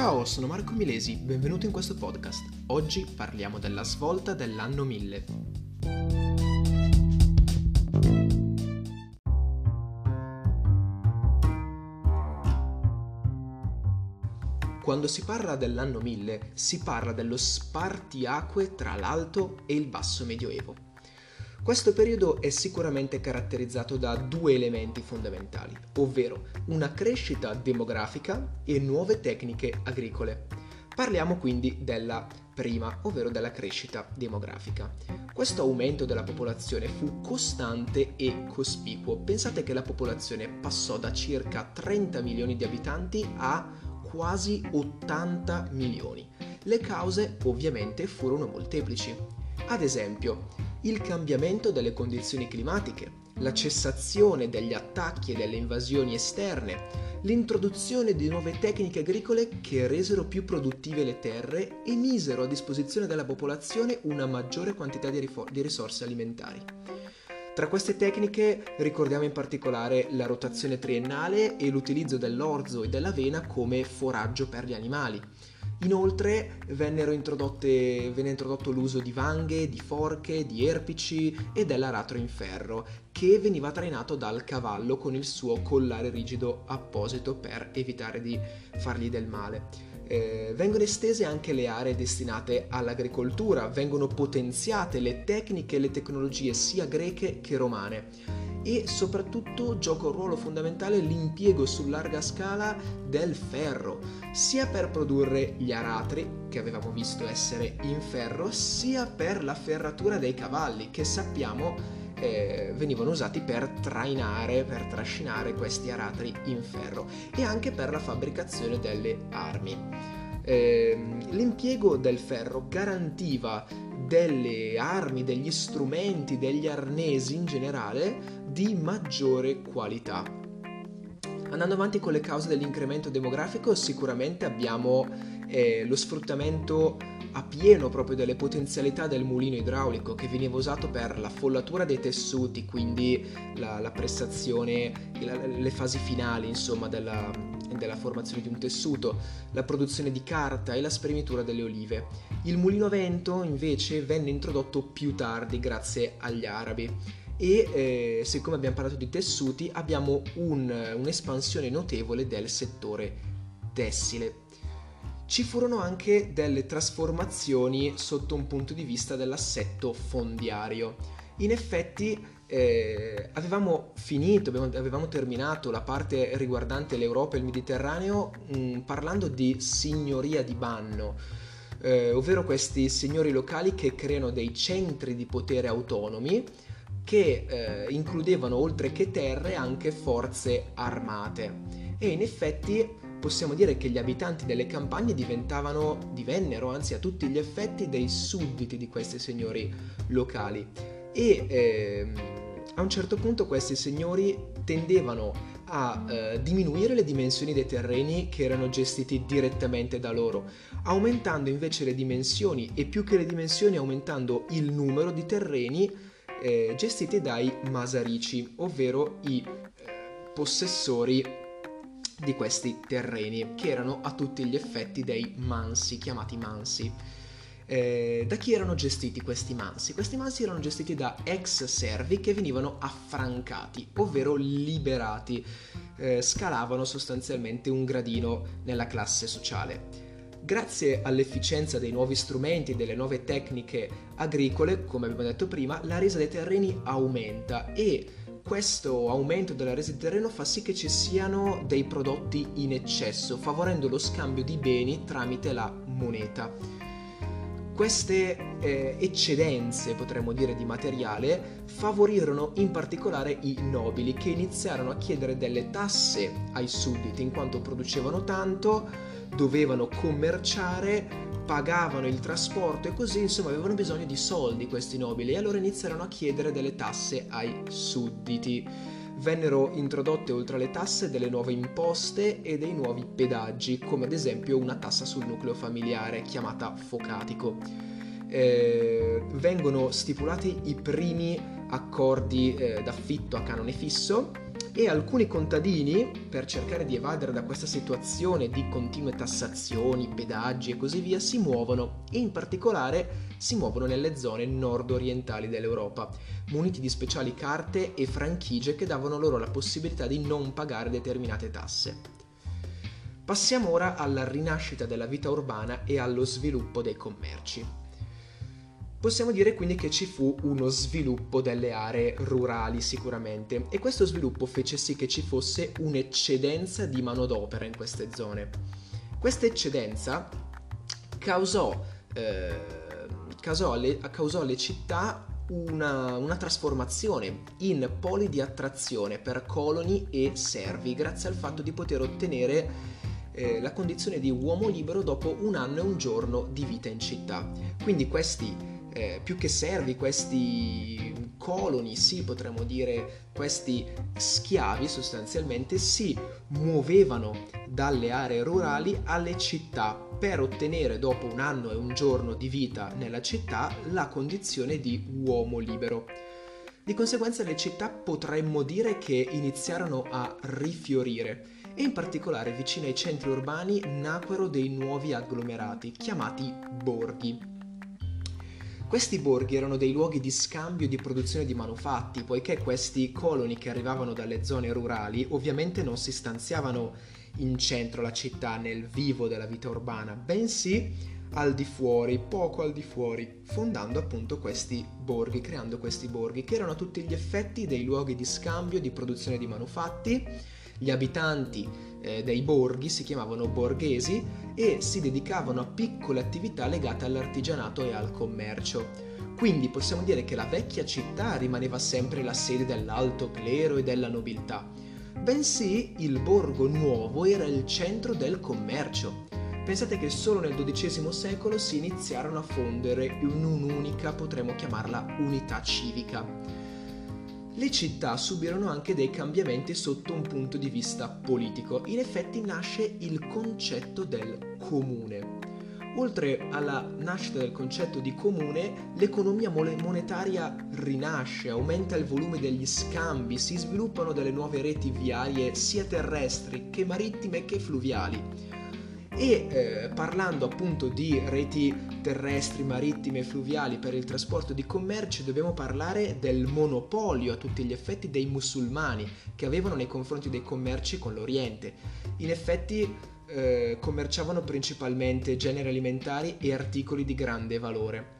Ciao, sono Marco Milesi, benvenuto in questo podcast. Oggi parliamo della svolta dell'anno 1000. Quando si parla dell'anno 1000 si parla dello spartiacque tra l'alto e il basso medioevo. Questo periodo è sicuramente caratterizzato da due elementi fondamentali, ovvero una crescita demografica e nuove tecniche agricole. Parliamo quindi della prima, ovvero della crescita demografica. Questo aumento della popolazione fu costante e cospicuo. Pensate che la popolazione passò da circa 30 milioni di abitanti a quasi 80 milioni. Le cause ovviamente furono molteplici. Ad esempio, il cambiamento delle condizioni climatiche, la cessazione degli attacchi e delle invasioni esterne, l'introduzione di nuove tecniche agricole che resero più produttive le terre e misero a disposizione della popolazione una maggiore quantità di, rifo- di risorse alimentari. Tra queste tecniche ricordiamo in particolare la rotazione triennale e l'utilizzo dell'orzo e dell'avena come foraggio per gli animali Inoltre venne introdotto l'uso di vanghe, di forche, di erpici e dell'aratro in ferro, che veniva trainato dal cavallo con il suo collare rigido apposito per evitare di fargli del male. Eh, vengono estese anche le aree destinate all'agricoltura, vengono potenziate le tecniche e le tecnologie sia greche che romane e soprattutto gioca un ruolo fondamentale l'impiego su larga scala del ferro, sia per produrre gli aratri, che avevamo visto essere in ferro, sia per la ferratura dei cavalli, che sappiamo eh, venivano usati per trainare, per trascinare questi aratri in ferro, e anche per la fabbricazione delle armi. Eh, l'impiego del ferro garantiva delle armi, degli strumenti, degli arnesi in generale di maggiore qualità. Andando avanti con le cause dell'incremento demografico, sicuramente abbiamo eh, lo sfruttamento a pieno proprio delle potenzialità del mulino idraulico che veniva usato per la follatura dei tessuti, quindi la, la prestazione, la, le fasi finali insomma della, della formazione di un tessuto, la produzione di carta e la spremitura delle olive. Il mulino a vento invece venne introdotto più tardi grazie agli arabi e eh, siccome abbiamo parlato di tessuti abbiamo un, un'espansione notevole del settore tessile. Ci furono anche delle trasformazioni sotto un punto di vista dell'assetto fondiario. In effetti eh, avevamo finito, avevamo, avevamo, terminato la parte riguardante l'Europa e il Mediterraneo mh, mm, parlando di signoria di Banno, eh, ovvero questi signori locali che creano dei centri di potere autonomi che eh, includevano oltre che terre anche forze armate. E in effetti possiamo dire che gli abitanti delle campagne diventavano, divennero anzi a tutti gli effetti dei sudditi di questi signori locali. E eh, a un certo punto questi signori tendevano a eh, diminuire le dimensioni dei terreni che erano gestiti direttamente da loro, aumentando invece le dimensioni e più che le dimensioni aumentando il numero di terreni eh, gestiti dai Masarici, ovvero i eh, possessori di questi terreni, che erano a tutti gli effetti dei mansi, chiamati mansi. Eh, da chi erano gestiti questi mansi? Questi mansi erano gestiti da ex servi che venivano affrancati, ovvero liberati, eh, scalavano sostanzialmente un gradino nella classe sociale. Grazie all'efficienza dei nuovi strumenti e delle nuove tecniche agricole, come abbiamo detto prima, la resa dei terreni aumenta e questo aumento della resa di terreno fa sì che ci siano dei prodotti in eccesso, favorendo lo scambio di beni tramite la moneta. Queste eh, eccedenze, potremmo dire, di materiale favorirono in particolare i nobili che iniziarono a chiedere delle tasse ai sudditi in quanto producevano tanto dovevano commerciare, pagavano il trasporto e così, insomma, avevano bisogno di soldi questi nobili e allora iniziarono a chiedere delle tasse ai sudditi. Vennero introdotte oltre alle tasse delle nuove imposte e dei nuovi pedaggi, come ad esempio una tassa sul nucleo familiare chiamata focatico. Eh, vengono stipulati i primi accordi eh, d'affitto a canone fisso e alcuni contadini, per cercare di evadere da questa situazione di continue tassazioni, pedaggi e così via, si muovono e in particolare si muovono nelle zone nord-orientali dell'Europa, muniti di speciali carte e franchigie che davano loro la possibilità di non pagare determinate tasse. Passiamo ora alla rinascita della vita urbana e allo sviluppo dei commerci. Possiamo dire quindi che ci fu uno sviluppo delle aree rurali sicuramente e questo sviluppo fece sì che ci fosse un'eccedenza di manodopera in queste zone. Questa eccedenza causò, eh, causò, causò alle città una, una, trasformazione in poli di attrazione per coloni e servi grazie al fatto di poter ottenere eh, la condizione di uomo libero dopo un anno e un giorno di vita in città. Quindi questi, eh, più che servi, questi coloni, sì, potremmo dire questi schiavi sostanzialmente, si muovevano dalle aree rurali alle città per ottenere dopo un anno e un giorno di vita nella città la condizione di uomo libero. Di conseguenza le città potremmo dire che iniziarono a rifiorire e in particolare vicino ai centri urbani nacquero dei nuovi agglomerati chiamati borghi. Questi borghi erano dei luoghi di scambio e di produzione di manufatti, poiché questi coloni che arrivavano dalle zone rurali ovviamente non si stanziavano in centro alla città, nel vivo della vita urbana, bensì al di fuori, poco al di fuori, fondando appunto questi borghi, creando questi borghi, che erano a tutti gli effetti dei luoghi di scambio, di produzione di manufatti, gli abitanti eh, dei borghi si chiamavano borghesi e si dedicavano a piccole attività legate all'artigianato e al commercio. Quindi possiamo dire che la vecchia città rimaneva sempre la sede dell'alto clero e della nobiltà, bensì il borgo nuovo era il centro del commercio. Pensate che solo nel XII secolo si iniziarono a fondere in un'unica, potremmo chiamarla, unità civica le città subirono anche dei cambiamenti sotto un punto di vista politico. In effetti nasce il concetto del comune. Oltre alla nascita del concetto di comune, l'economia monetaria rinasce, aumenta il volume degli scambi, si sviluppano delle nuove reti viarie sia terrestri che marittime che fluviali e eh, parlando appunto di reti terrestri, marittime e fluviali per il trasporto di commerci dobbiamo parlare del monopolio a tutti gli effetti dei musulmani che avevano nei confronti dei commerci con l'Oriente. In effetti eh, commerciavano principalmente generi alimentari e articoli di grande valore.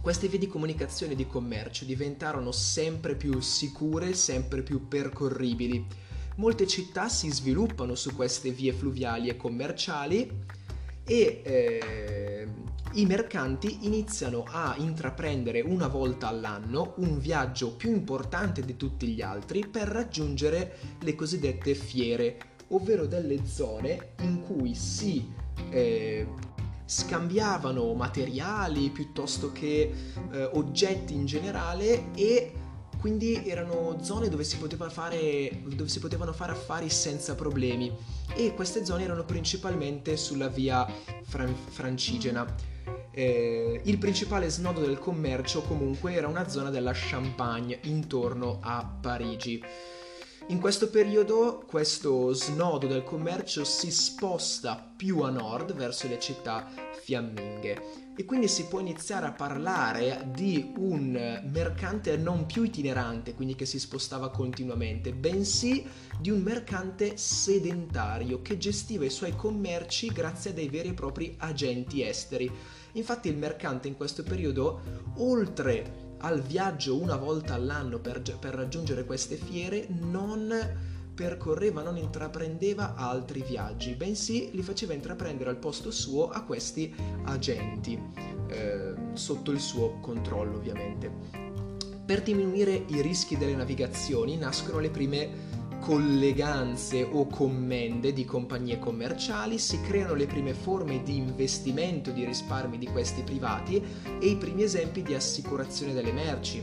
Queste vie di comunicazione e di commercio diventarono sempre più sicure, sempre più percorribili molte città si sviluppano su queste vie fluviali e commerciali e eh, i mercanti iniziano a intraprendere una volta all'anno un viaggio più importante di tutti gli altri per raggiungere le cosiddette fiere, ovvero delle zone in cui si eh, scambiavano materiali piuttosto che eh, oggetti in generale e quindi erano zone dove si, fare, dove si, potevano fare affari senza problemi e queste zone erano principalmente sulla via fran- francigena. Eh, il principale snodo del commercio comunque era una zona della Champagne intorno a Parigi. In questo periodo questo snodo del commercio si sposta più a nord verso le città fiamminghe e quindi si può iniziare a parlare di un mercante non più itinerante, quindi che si spostava continuamente, bensì di un mercante sedentario che gestiva i suoi commerci grazie a dei veri e propri agenti esteri. Infatti il mercante in questo periodo, oltre al viaggio una volta all'anno per, per raggiungere queste fiere, non percorreva, non intraprendeva altri viaggi, bensì li faceva intraprendere al posto suo a questi agenti, eh, sotto il suo controllo ovviamente. Per diminuire i rischi delle navigazioni nascono le prime colleganze o commende di compagnie commerciali, si creano le prime forme di investimento di risparmi di questi privati e i primi esempi di assicurazione delle merci.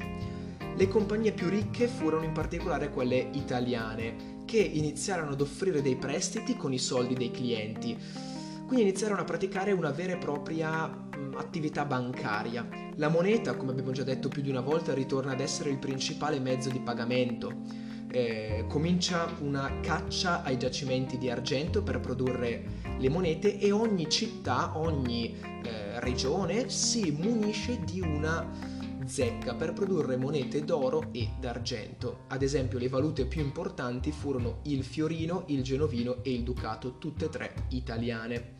Le compagnie più ricche furono in particolare quelle italiane, che iniziarono ad offrire dei prestiti con i soldi dei clienti. Quindi iniziarono a praticare una vera e propria attività bancaria. La moneta, come abbiamo già detto più di una volta, ritorna ad essere il principale mezzo di pagamento. eh, comincia una caccia ai giacimenti di argento per produrre le monete e ogni città, ogni eh, regione si munisce di una zecca per produrre monete d'oro e d'argento. Ad esempio le valute più importanti furono il fiorino, il genovino e il ducato, tutte e tre italiane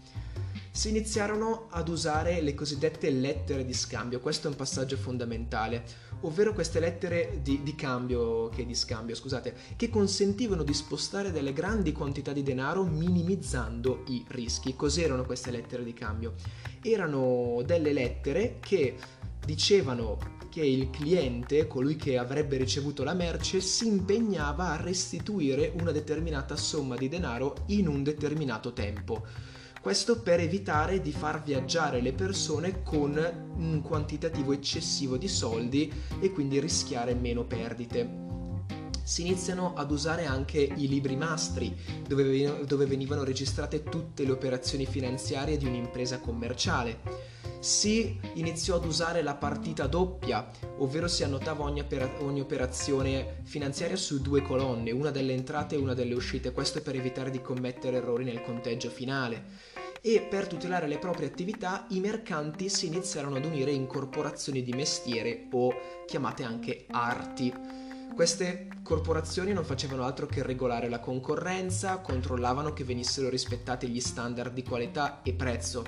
si iniziarono ad usare le cosiddette lettere di scambio. Questo è un passaggio fondamentale, ovvero queste lettere di, di, cambio, che di scambio, scusate, che consentivano di spostare delle grandi quantità di denaro minimizzando i rischi. Cos'erano queste lettere di cambio? Erano delle lettere che dicevano che il cliente, colui che avrebbe ricevuto la merce, si impegnava a restituire una determinata somma di denaro in un determinato tempo. Questo per evitare di far viaggiare le persone con un quantitativo eccessivo di soldi e quindi rischiare meno perdite si iniziano ad usare anche i libri mastri, dove, venivano registrate tutte le operazioni finanziarie di un'impresa commerciale. Si iniziò ad usare la partita doppia, ovvero si annotava ogni, ogni operazione finanziaria su due colonne, una delle entrate e una delle uscite, questo per evitare di commettere errori nel conteggio finale e per tutelare le proprie attività i mercanti si iniziarono ad unire in corporazioni di mestiere o chiamate anche arti. Queste corporazioni non facevano altro che regolare la concorrenza, controllavano che venissero rispettati gli standard di qualità e prezzo.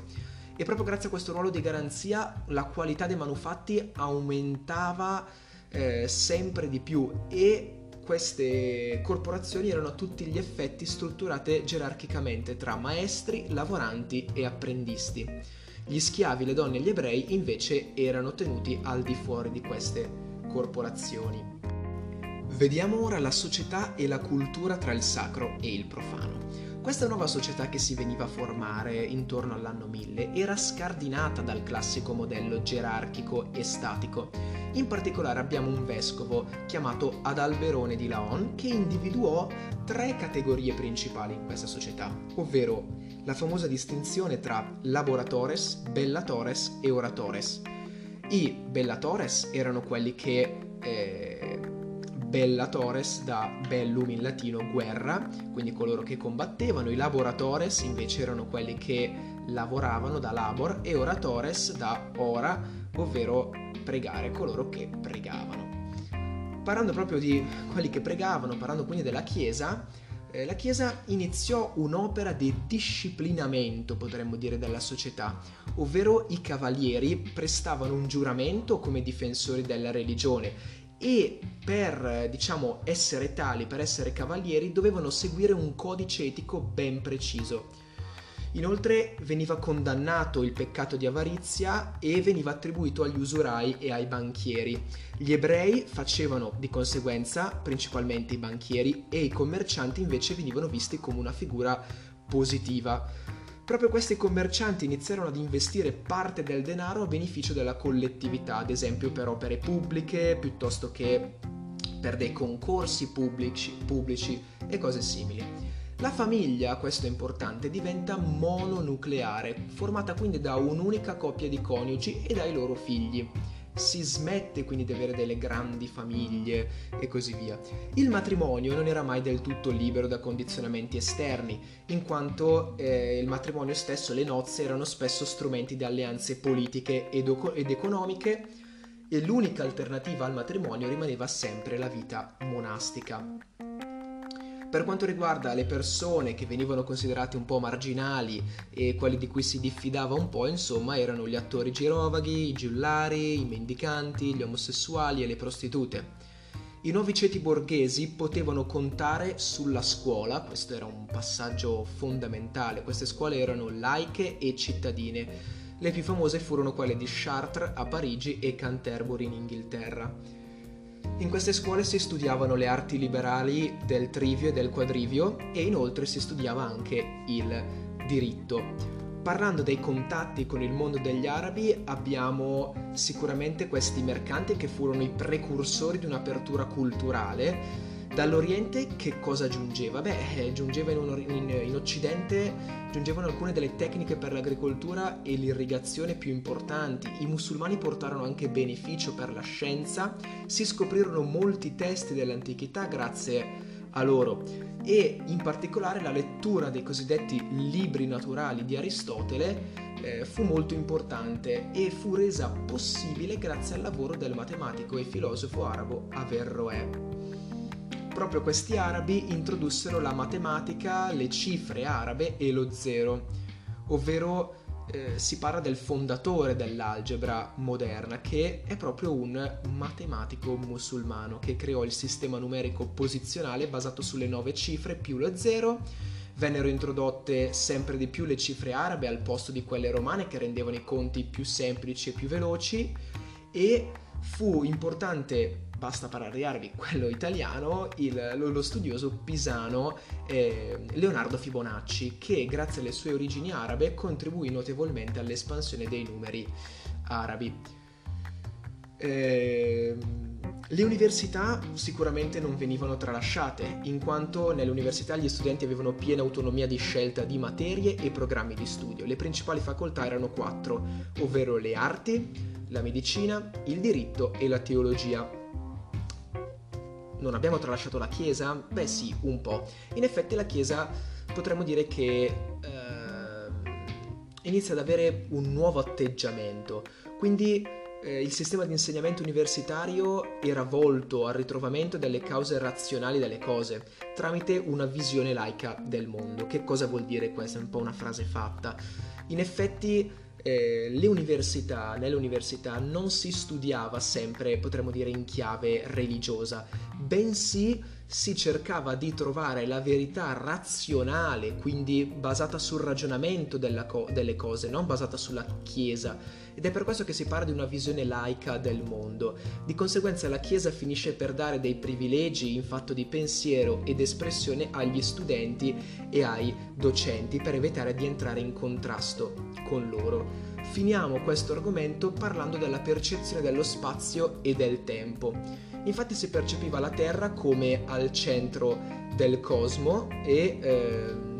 E proprio grazie a questo ruolo di garanzia la qualità dei manufatti aumentava eh, sempre di più e queste corporazioni erano a tutti gli effetti strutturate gerarchicamente tra maestri, lavoranti e apprendisti. Gli schiavi, le donne e gli ebrei invece erano tenuti al di fuori di queste corporazioni. Vediamo ora la società e la cultura tra il sacro e il profano. Questa nuova società che si veniva a formare intorno all'anno 1000 era scardinata dal classico modello gerarchico e statico. In particolare abbiamo un vescovo chiamato Adalberone di Laon che individuò tre categorie principali in questa società, ovvero la famosa distinzione tra laboratores, bellatores e oratores. I bellatores erano quelli che eh, bellatores da bellum in latino guerra, quindi coloro che combattevano, i laboratores invece erano quelli che lavoravano da labor e oratores da ora, ovvero pregare, coloro che pregavano. Parlando proprio di quelli che pregavano, parlando quindi della Chiesa, eh, la Chiesa iniziò un'opera di disciplinamento, potremmo dire, della società, ovvero i cavalieri prestavano un giuramento come difensori della religione e per diciamo essere tali, per essere cavalieri, dovevano seguire un codice etico ben preciso. Inoltre veniva condannato il peccato di avarizia e veniva attribuito agli usurai e ai banchieri. Gli ebrei facevano di conseguenza principalmente i banchieri e i commercianti invece venivano visti come una figura positiva. Proprio questi commercianti iniziarono ad investire parte del denaro a beneficio della collettività, ad esempio per opere pubbliche piuttosto che per dei concorsi pubblici, pubblici e cose simili. La famiglia, questo è importante, diventa mononucleare, formata quindi da un'unica coppia di coniugi e dai loro figli si smette quindi di avere delle grandi famiglie e così via. Il matrimonio non era mai del tutto libero da condizionamenti esterni, in quanto eh, il matrimonio stesso, le nozze, erano spesso strumenti di alleanze politiche ed, ed economiche e l'unica alternativa al matrimonio rimaneva sempre la vita monastica. Per quanto riguarda le persone che venivano considerate un po' marginali e quelli di cui si diffidava un po', insomma, erano gli attori girovaghi, i giullari, i mendicanti, gli omosessuali e le prostitute. I nuovi ceti borghesi potevano contare sulla scuola, questo era un passaggio fondamentale, queste scuole erano laiche e cittadine. Le più famose furono quelle di Chartres a Parigi e Canterbury in Inghilterra. In queste scuole si studiavano le arti liberali del trivio e del quadrivio e inoltre si studiava anche il diritto. Parlando dei contatti con il mondo degli arabi abbiamo sicuramente questi mercanti che furono i precursori di un'apertura culturale Dall'Oriente che cosa giungeva? Beh, eh, giungeva in, un, in, in, Occidente, giungevano alcune delle tecniche per l'agricoltura e l'irrigazione più importanti. I musulmani portarono anche beneficio per la scienza, si scoprirono molti testi dell'antichità grazie a loro e in particolare la lettura dei cosiddetti libri naturali di Aristotele eh, fu molto importante e fu resa possibile grazie al lavoro del matematico e filosofo arabo Averroè proprio questi arabi introdussero la matematica, le cifre arabe e lo zero, ovvero eh, si parla del fondatore dell'algebra moderna, che è proprio un matematico musulmano che creò il sistema numerico posizionale basato sulle nove cifre più lo zero. Vennero introdotte sempre di più le cifre arabe al posto di quelle romane che rendevano i conti più semplici e più veloci e fu importante basta parariarvi quello italiano, il, lo, lo, studioso pisano eh, Leonardo Fibonacci, che grazie alle sue origini arabe contribuì notevolmente all'espansione dei numeri arabi. Eh, le università sicuramente non venivano tralasciate, in quanto nelle università gli studenti avevano piena autonomia di scelta di materie e programmi di studio. Le principali facoltà erano quattro, ovvero le arti, la medicina, il diritto e la teologia non abbiamo tralasciato la Chiesa? Beh sì, un po'. In effetti la Chiesa potremmo dire che eh, inizia ad avere un nuovo atteggiamento, quindi eh, il sistema di insegnamento universitario era volto al ritrovamento delle cause razionali delle cose tramite una visione laica del mondo. Che cosa vuol dire questa? È un po' una frase fatta. In effetti eh, le università, nelle università non si studiava sempre, potremmo dire, in chiave religiosa, bensì si cercava di trovare la verità razionale, quindi basata sul ragionamento co- delle cose, non basata sulla Chiesa. Ed è per questo che si parla di una visione laica del mondo. Di conseguenza la Chiesa finisce per dare dei privilegi in fatto di pensiero ed espressione agli studenti e ai docenti per evitare di entrare in contrasto con loro. Finiamo questo argomento parlando della percezione dello spazio e del tempo. Infatti si percepiva la Terra come al centro del cosmo e eh,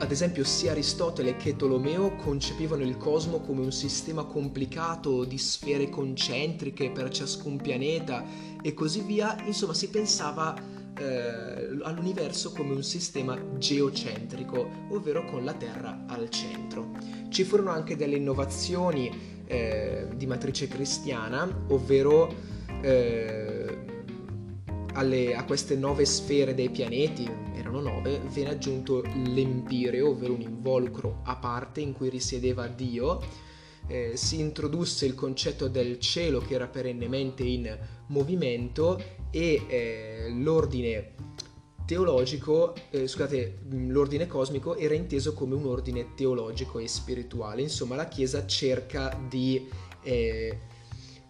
ad esempio sia Aristotele che Tolomeo concepivano il cosmo come un sistema complicato di sfere concentriche per ciascun pianeta e così via, insomma si pensava eh, all'universo come un sistema geocentrico, ovvero con la Terra al centro. Ci furono anche delle innovazioni eh, di matrice cristiana, ovvero eh, alle, a queste nove sfere dei pianeti, erano nove, viene aggiunto l'empireo, ovvero un involucro a parte in cui risiedeva Dio. Eh, si introdusse il concetto del cielo che era perennemente in movimento e eh, l'ordine teologico, eh, scusate, mm, l'ordine cosmico era inteso come un ordine teologico e spirituale. Insomma, la Chiesa cerca di, eh,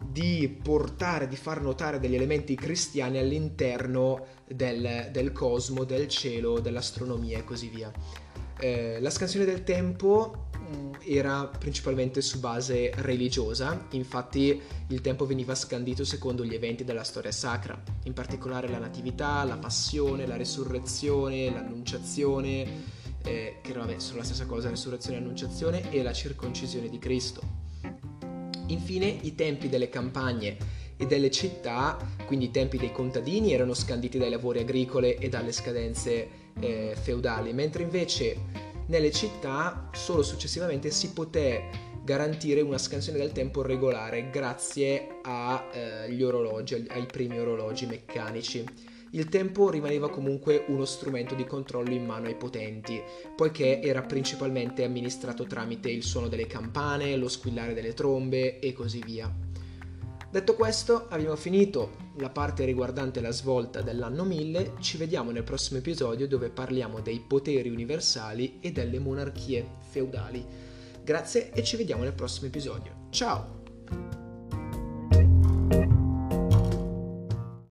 di portare, di far notare degli elementi cristiani all'interno del, del cosmo, del cielo, dell'astronomia e così via. Eh, la scansione del tempo Mm, era principalmente su base religiosa, infatti il tempo veniva scandito secondo gli eventi della storia sacra, in particolare la natività, la passione, la resurrezione, l'annunciazione, eh, che vabbè, sono la stessa cosa, resurrezione e annunciazione, e la circoncisione di Cristo. Infine i tempi delle campagne e delle città, quindi i tempi dei contadini, erano scanditi dai lavori agricoli e dalle scadenze eh, feudali, mentre invece nelle città solo successivamente si poté garantire una scansione del tempo regolare grazie agli eh, orologi, ai primi orologi meccanici. Il tempo rimaneva comunque uno strumento di controllo in mano ai potenti, poiché era principalmente amministrato tramite il suono delle campane, lo squillare delle trombe e così via. Detto questo, abbiamo finito la parte riguardante la svolta dell'anno 1000, ci vediamo nel prossimo episodio dove parliamo dei poteri universali e delle monarchie feudali. Grazie e ci vediamo nel prossimo episodio. Ciao!